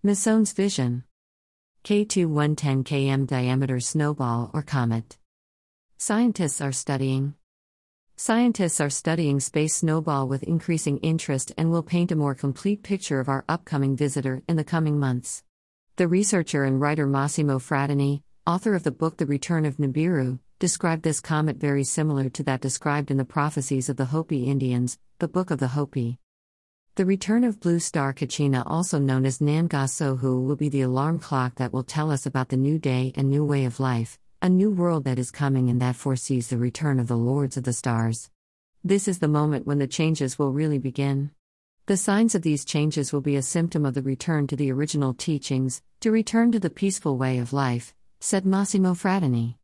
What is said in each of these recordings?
Mason's vision. K2 110 km diameter snowball or comet. Scientists are studying. Scientists are studying space snowball with increasing interest and will paint a more complete picture of our upcoming visitor in the coming months. The researcher and writer Massimo Fratini, author of the book The Return of Nibiru, described this comet very similar to that described in the prophecies of the Hopi Indians, the Book of the Hopi. The return of blue star Kachina, also known as Nanga Sohu, will be the alarm clock that will tell us about the new day and new way of life, a new world that is coming and that foresees the return of the Lords of the Stars. This is the moment when the changes will really begin. The signs of these changes will be a symptom of the return to the original teachings, to return to the peaceful way of life, said Massimo Fratini.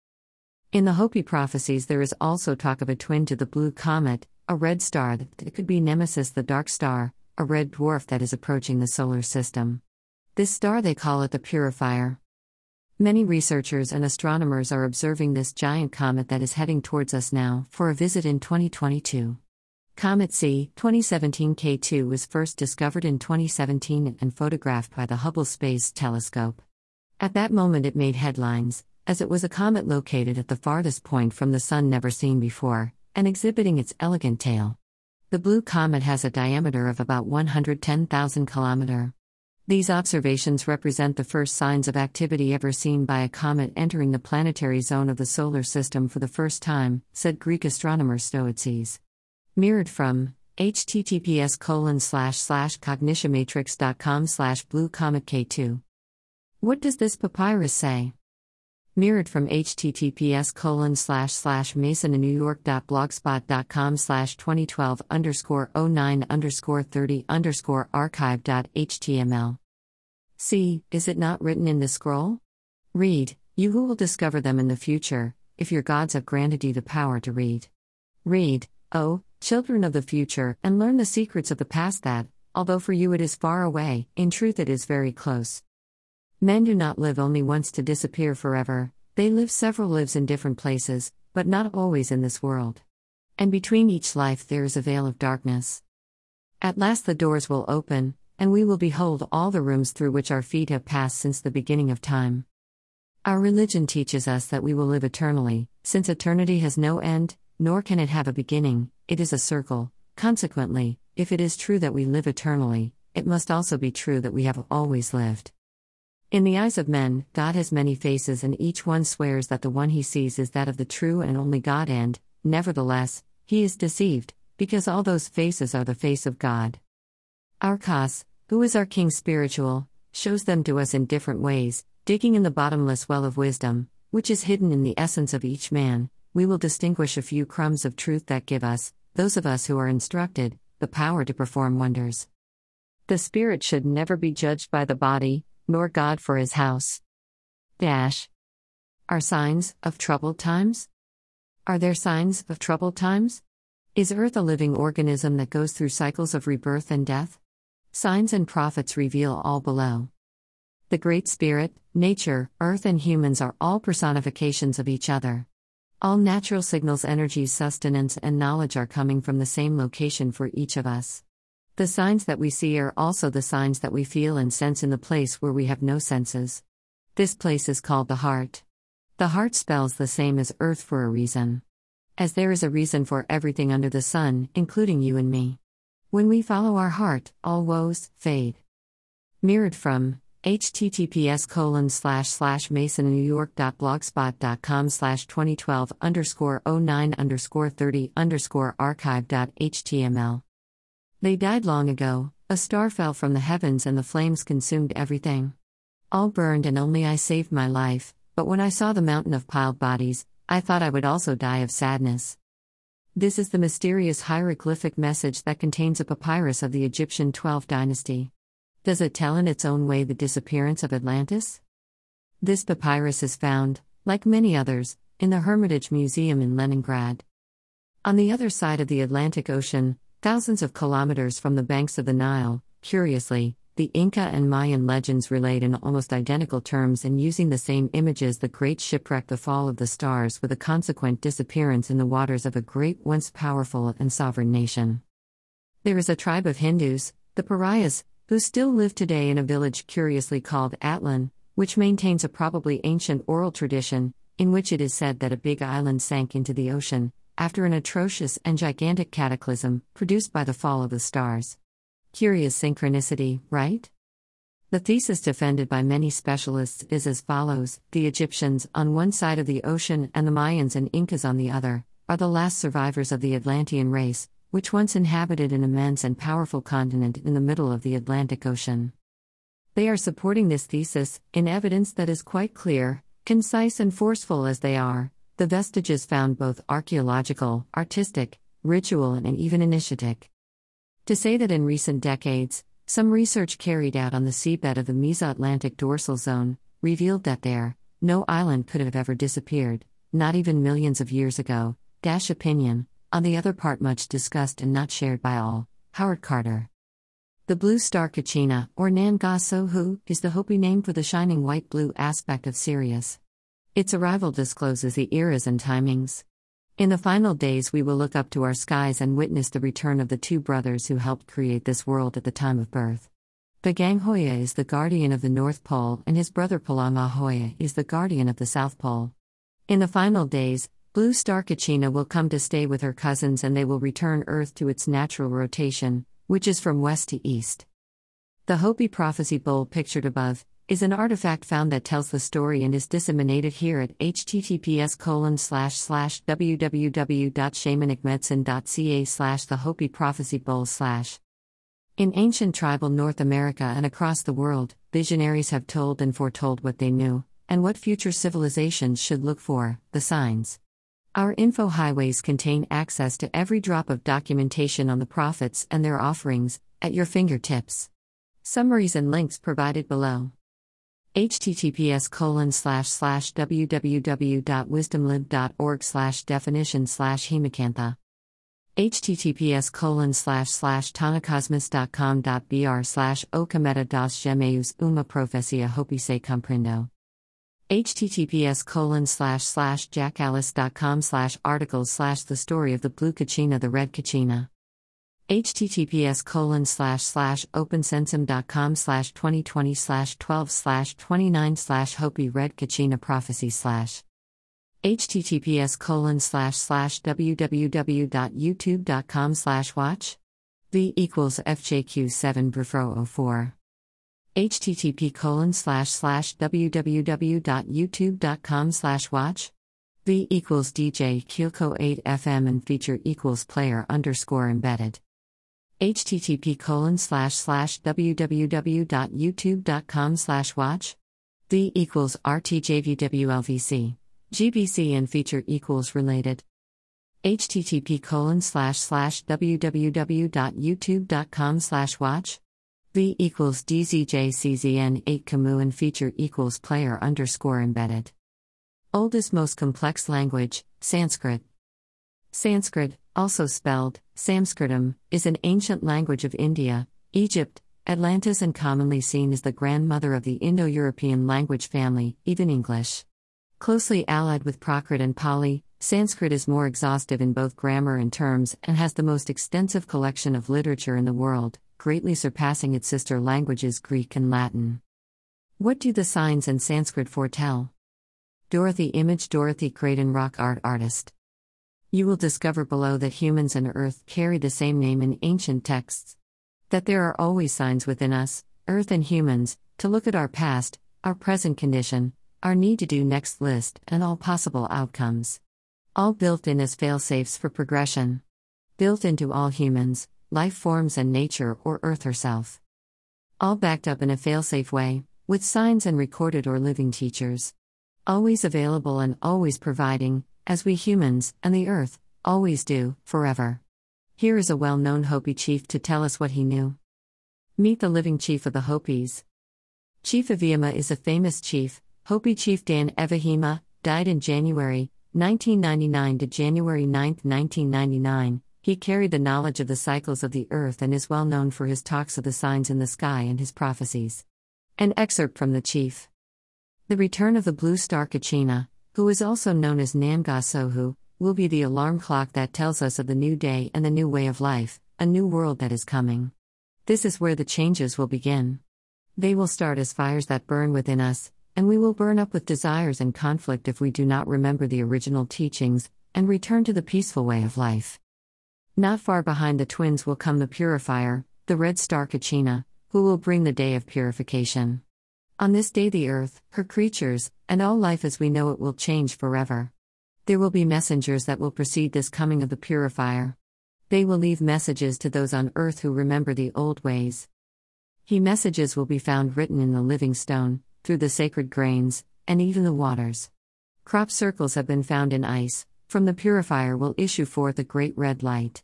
In the Hopi prophecies, there is also talk of a twin to the blue comet, a red star that could be Nemesis the dark star, a red dwarf that is approaching the solar system. This star they call it the Purifier. Many researchers and astronomers are observing this giant comet that is heading towards us now for a visit in 2022. Comet C 2017 K2 was first discovered in 2017 and photographed by the Hubble Space Telescope. At that moment, it made headlines, as it was a comet located at the farthest point from the Sun never seen before, and exhibiting its elegant tail. The blue comet has a diameter of about 110,000 km. These observations represent the first signs of activity ever seen by a comet entering the planetary zone of the solar system for the first time, said Greek astronomer Stoitzes. Mirrored from https colon slash slash cognitionmatrix.com slash blue comet k2. What does this papyrus say? Mirrored from https colon slash slash mason in new york.blogspot.com slash 2012 underscore 09 underscore 30 underscore archive.html. See, is it not written in the scroll? Read, you who will discover them in the future, if your gods have granted you the power to read. Read, oh, children of the future, and learn the secrets of the past that, although for you it is far away, in truth it is very close. Men do not live only once to disappear forever, they live several lives in different places, but not always in this world. And between each life there is a veil of darkness. At last the doors will open, and we will behold all the rooms through which our feet have passed since the beginning of time. Our religion teaches us that we will live eternally, since eternity has no end, nor can it have a beginning, it is a circle. Consequently, if it is true that we live eternally, it must also be true that we have always lived. In the eyes of men, God has many faces, and each one swears that the one he sees is that of the true and only God, and, nevertheless, he is deceived, because all those faces are the face of God. Our Kas, who is our King spiritual, shows them to us in different ways, digging in the bottomless well of wisdom, which is hidden in the essence of each man. We will distinguish a few crumbs of truth that give us, those of us who are instructed, the power to perform wonders. The spirit should never be judged by the body, nor God for his house. Dash. Are signs of troubled times? Are there signs of troubled times? Is Earth a living organism that goes through cycles of rebirth and death? Signs and prophets reveal all below. The Great Spirit, nature, Earth, and humans are all personifications of each other. All natural signals, energies, sustenance, and knowledge are coming from the same location for each of us. The signs that we see are also the signs that we feel and sense in the place where we have no senses. This place is called the heart. The heart spells the same as earth for a reason. As there is a reason for everything under the sun, including you and me. When we follow our heart, all woes fade. Mirrored from https colon slash slash mason new york.blogspot.com slash 2012 underscore 09 underscore 30 underscore archive.html they died long ago, a star fell from the heavens and the flames consumed everything. All burned and only I saved my life, but when I saw the mountain of piled bodies, I thought I would also die of sadness. This is the mysterious hieroglyphic message that contains a papyrus of the Egyptian 12th dynasty. Does it tell in its own way the disappearance of Atlantis? This papyrus is found, like many others, in the Hermitage Museum in Leningrad. On the other side of the Atlantic Ocean, Thousands of kilometers from the banks of the Nile, curiously, the Inca and Mayan legends relate in almost identical terms and using the same images the great shipwreck, the fall of the stars, with a consequent disappearance in the waters of a great, once powerful and sovereign nation. There is a tribe of Hindus, the Pariahs, who still live today in a village curiously called Atlan, which maintains a probably ancient oral tradition, in which it is said that a big island sank into the ocean, after an atrocious and gigantic cataclysm produced by the fall of the stars. Curious synchronicity, right? The thesis defended by many specialists is as follows The Egyptians, on one side of the ocean, and the Mayans and Incas on the other, are the last survivors of the Atlantean race, which once inhabited an immense and powerful continent in the middle of the Atlantic Ocean. They are supporting this thesis, in evidence that is quite clear, concise, and forceful as they are. The vestiges found both archaeological, artistic, ritual, and even initiatic. To say that in recent decades, some research carried out on the seabed of the Mesoatlantic dorsal zone revealed that there, no island could have ever disappeared, not even millions of years ago. Dash opinion, on the other part much discussed and not shared by all, Howard Carter. The blue star Kachina, or Nanga Sohu, is the Hopi name for the shining white blue aspect of Sirius. Its arrival discloses the eras and timings. In the final days, we will look up to our skies and witness the return of the two brothers who helped create this world at the time of birth. Paganghoya is the guardian of the North Pole, and his brother Palangahoya is the guardian of the South Pole. In the final days, Blue Star Kachina will come to stay with her cousins and they will return Earth to its natural rotation, which is from west to east. The Hopi prophecy bowl pictured above is an artifact found that tells the story and is disseminated here at https colon slash slash www.shamanicmedicine.ca slash the Hopi prophecy bowl slash. In ancient tribal North America and across the world, visionaries have told and foretold what they knew, and what future civilizations should look for, the signs. Our info highways contain access to every drop of documentation on the prophets and their offerings, at your fingertips. Summaries and links provided below. Https colon slash slash www.wisdomlib.org slash definition slash hemacantha https colon slash slash tanacosmos.com.br slash o cometa dos gemeus uma profecia hopi se comprendo https colon slash slash jackalice.com slash articles slash the story of the blue kachina the red kachina https colon slash slash opensensum.com slash 2020 slash 12 slash 29 slash hopi red kachina prophecy slash https colon slash slash www.youtube.com slash watch v equals fjq7 brufro 04 http colon slash slash www.youtube.com slash watch v equals dj kyoko 8 fm and feature equals player underscore embedded http colon slash slash www.youtube.com slash watch v equals rtjvwlvc gbc and feature equals related http colon slash slash www.youtube.com slash watch V equals DZJCZN 8 Camus and feature equals player underscore embedded. Oldest most complex language, Sanskrit. Sanskrit, also spelled Sanskritam, is an ancient language of India, Egypt, Atlantis, and commonly seen as the grandmother of the Indo European language family, even English. Closely allied with Prakrit and Pali, Sanskrit is more exhaustive in both grammar and terms and has the most extensive collection of literature in the world greatly surpassing its sister languages Greek and Latin. What do the signs in Sanskrit foretell? Dorothy Image Dorothy Creighton Rock Art Artist. You will discover below that humans and Earth carry the same name in ancient texts. That there are always signs within us, Earth and humans, to look at our past, our present condition, our need to do next list, and all possible outcomes. All built in as fail-safes for progression. Built into all humans, life forms and nature or Earth herself. All backed up in a failsafe way, with signs and recorded or living teachers. Always available and always providing, as we humans, and the Earth, always do, forever. Here is a well known Hopi chief to tell us what he knew. Meet the living chief of the Hopis. Chief Avihima is a famous chief, Hopi chief Dan Evehema, died in January 1999 to January 9, 1999, he carried the knowledge of the cycles of the earth and is well known for his talks of the signs in the sky and his prophecies. An excerpt from the chief. The return of the blue star Kachina, who is also known as Nanga Sohu, will be the alarm clock that tells us of the new day and the new way of life, a new world that is coming. This is where the changes will begin. They will start as fires that burn within us, and we will burn up with desires and conflict if we do not remember the original teachings and return to the peaceful way of life. Not far behind the twins will come the purifier, the red star Kachina, who will bring the day of purification. On this day, the earth, her creatures, and all life as we know it will change forever. There will be messengers that will precede this coming of the purifier. They will leave messages to those on earth who remember the old ways. He messages will be found written in the living stone, through the sacred grains, and even the waters. Crop circles have been found in ice, from the purifier will issue forth a great red light.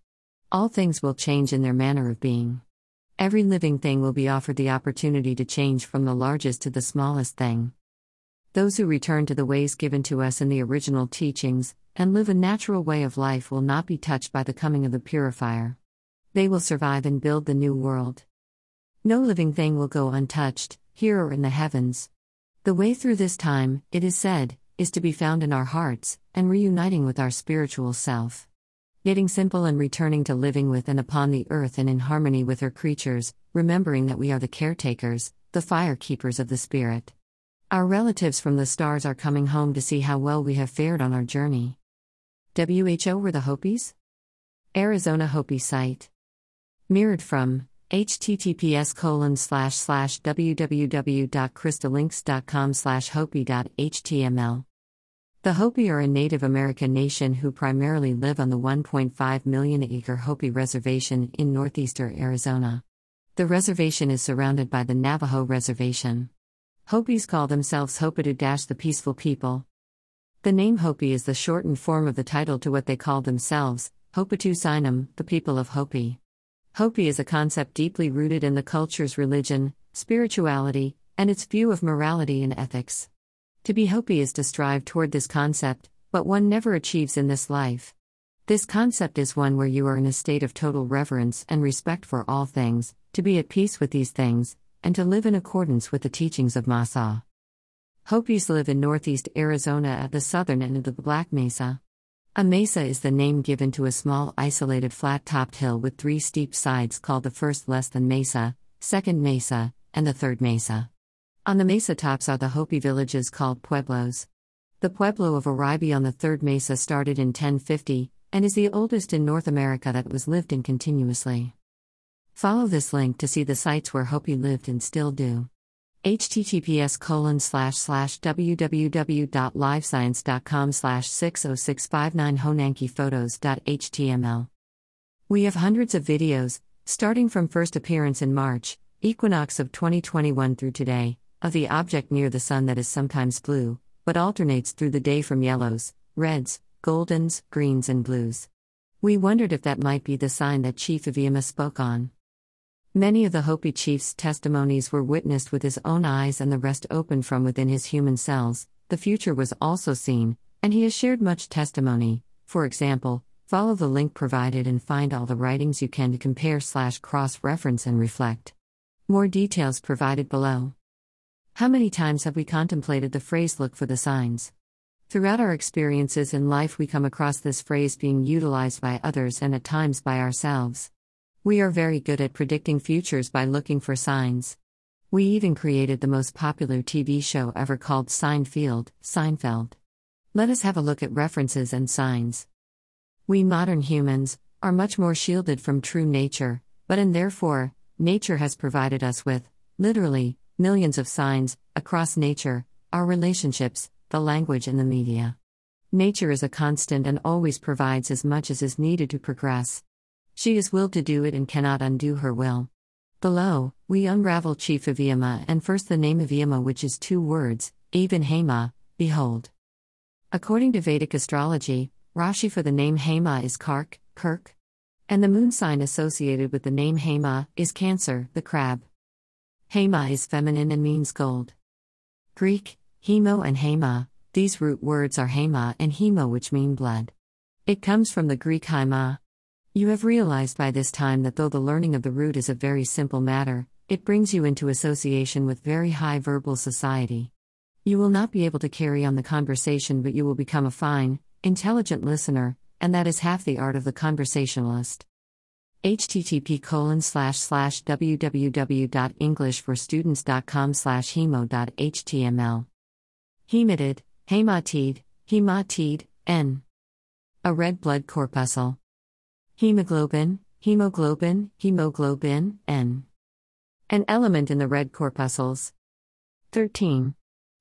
All things will change in their manner of being. Every living thing will be offered the opportunity to change from the largest to the smallest thing. Those who return to the ways given to us in the original teachings, and live a natural way of life, will not be touched by the coming of the purifier. They will survive and build the new world. No living thing will go untouched, here or in the heavens. The way through this time, it is said, is to be found in our hearts, and reuniting with our spiritual self. Getting simple and returning to living with and upon the earth and in harmony with her creatures, remembering that we are the caretakers, the fire keepers of the Spirit. Our relatives from the stars are coming home to see how well we have fared on our journey. WHO were the Hopis? Arizona Hopi site. Mirrored from https colon slash slash www.crystallinks.com slash hopi.html. The Hopi are a Native American nation who primarily live on the 1.5 million acre Hopi Reservation in northeastern Arizona. The reservation is surrounded by the Navajo Reservation. Hopis call themselves Hopitu the peaceful people. The name Hopi is the shortened form of the title to what they call themselves, Sinam, the people of Hopi. Hopi is a concept deeply rooted in the culture's religion, spirituality, and its view of morality and ethics. To be Hopi is to strive toward this concept, but one never achieves in this life. This concept is one where you are in a state of total reverence and respect for all things, to be at peace with these things, and to live in accordance with the teachings of Masa. Hopis live in northeast Arizona at the southern end of the Black Mesa. A mesa is the name given to a small isolated flat topped hill with three steep sides called the first less than mesa, second mesa, and the third mesa. On the mesa tops are the Hopi villages called pueblos. The pueblo of Oraibi on the third mesa started in 1050 and is the oldest in North America that was lived in continuously. Follow this link to see the sites where Hopi lived and still do https colon slash slash www.livescience.com slash 60659honankyphotos.html. We have hundreds of videos, starting from first appearance in March, equinox of 2021 through today, of the object near the sun that is sometimes blue, but alternates through the day from yellows, reds, goldens, greens, and blues. We wondered if that might be the sign that Chief Aviema spoke on. Many of the Hopi chief's testimonies were witnessed with his own eyes and the rest opened from within his human cells. The future was also seen, and he has shared much testimony. For example, follow the link provided and find all the writings you can to compare slash cross reference and reflect. More details provided below. How many times have we contemplated the phrase look for the signs? Throughout our experiences in life, we come across this phrase being utilized by others and at times by ourselves. We are very good at predicting futures by looking for signs. We even created the most popular TV show ever called Seinfeld, Seinfeld. Let us have a look at references and signs. We modern humans are much more shielded from true nature, but and therefore, nature has provided us with, literally, millions of signs across nature, our relationships, the language, and the media. Nature is a constant and always provides as much as is needed to progress. She is willed to do it and cannot undo her will. Below, we unravel Chief Aviema and first the name Aviema, which is two words, even Hema, behold. According to Vedic astrology, Rashi for the name Hema is Kark, Kirk. And the moon sign associated with the name Hema is Cancer, the crab. Hema is feminine and means gold. Greek, hemo and hema, these root words are hema and hemo, which mean blood. It comes from the Greek haima, you have realized by this time that though the learning of the root is a very simple matter, it brings you into association with very high verbal society. You will not be able to carry on the conversation, but you will become a fine, intelligent listener, and that is half the art of the conversationalist. Http colon slash slash www.englishforstudents.com slash hemo.html Hematid, hematide, hematide, N. A red blood corpuscle. Hemoglobin, hemoglobin, hemoglobin, N. An element in the red corpuscles. 13.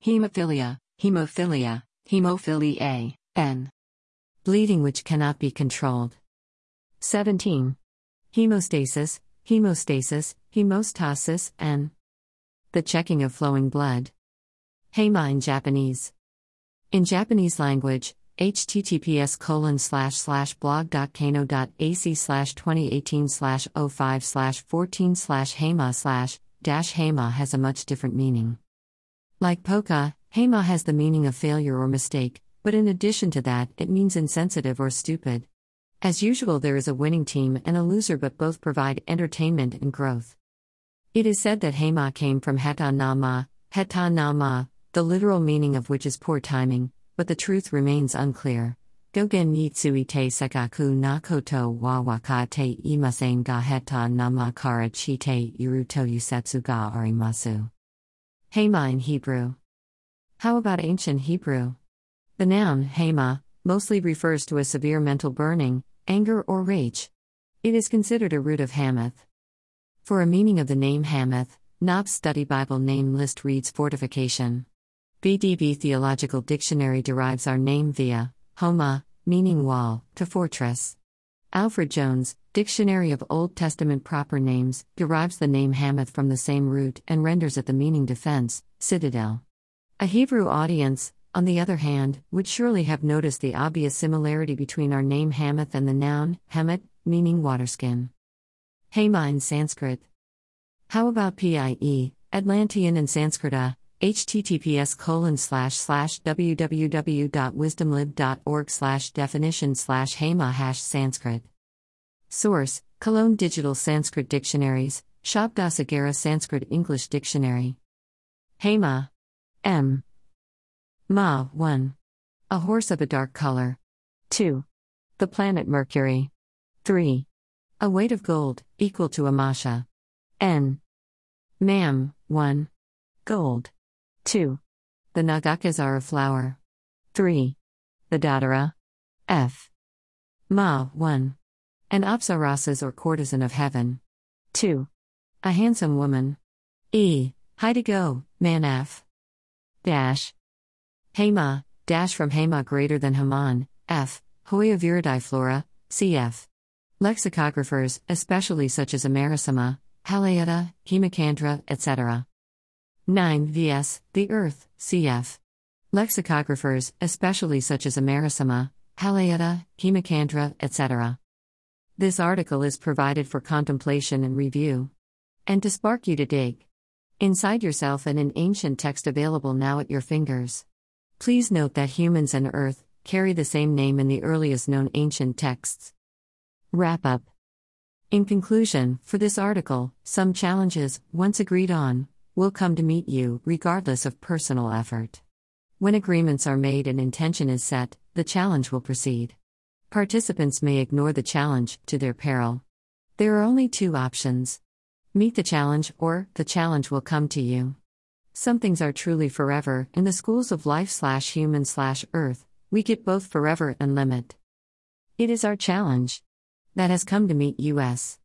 Hemophilia, hemophilia, hemophilia, N. Bleeding which cannot be controlled. 17. Hemostasis, hemostasis, hemostasis, N. The checking of flowing blood. Heima in Japanese. In Japanese language, https colon slash slash blog.kano.ac slash 2018 slash 05 slash 14 slash hema slash dash hema has a much different meaning. Like poka, hema has the meaning of failure or mistake, but in addition to that, it means insensitive or stupid. As usual, there is a winning team and a loser, but both provide entertainment and growth. It is said that hema came from heta nama, the literal meaning of which is poor timing, but the truth remains unclear. Gogen yitsui te sekaku na koto wa waka te imasen ga heta nama kara chi te iru to yusetsu ga arimasu. Hema in Hebrew. How about ancient Hebrew? The noun, hema, mostly refers to a severe mental burning, anger, or rage. It is considered a root of Hamath. For a meaning of the name Hamath, Knopf's Study Bible name list reads fortification. BDB Theological Dictionary derives our name via Homa, meaning wall, to fortress. Alfred Jones, Dictionary of Old Testament Proper Names, derives the name Hamath from the same root and renders it the meaning defense, citadel. A Hebrew audience, on the other hand, would surely have noticed the obvious similarity between our name Hamath and the noun, Hemet, meaning waterskin. Hema in Sanskrit. How about PIE, Atlantean and Sanskrita, uh, https colon slash slash www.wisdomlib.org slash definition slash hema hash sanskrit. Source cologne digital sanskrit dictionaries shabdasagara sanskrit english dictionary. Hema. M ma 1 a horse of a dark color 2 the planet mercury 3 a weight of gold equal to a masha n mam 1 gold 2. The Nagakas are a flower. 3. The Dadara. F. Ma 1. An Apsarasas or courtesan of heaven. 2. A handsome woman. E. High go, man F. Dash. Hema, dash from Hema greater than Haman, F. Hoya viridiflora, cf. Lexicographers, especially such as Amarasimha, Halayudha, Hemacandra, etc. 9. VS, the Earth, cf. Lexicographers, especially such as Amarasimha, Halayudha, Hemacandra, etc. This article is provided for contemplation and review. And to spark you to dig. Inside yourself and an ancient text available now at your fingers. Please note that humans and Earth carry the same name in the earliest known ancient texts. Wrap up. In conclusion, for this article, some challenges, once agreed on, will come to meet you, regardless of personal effort. When agreements are made and intention is set, the challenge will proceed. Participants may ignore the challenge, to their peril. There are only two options meet the challenge, or the challenge will come to you. Some things are truly forever. In the schools of life slash human slash earth, we get both forever and limit. It is our challenge that has come to meet us.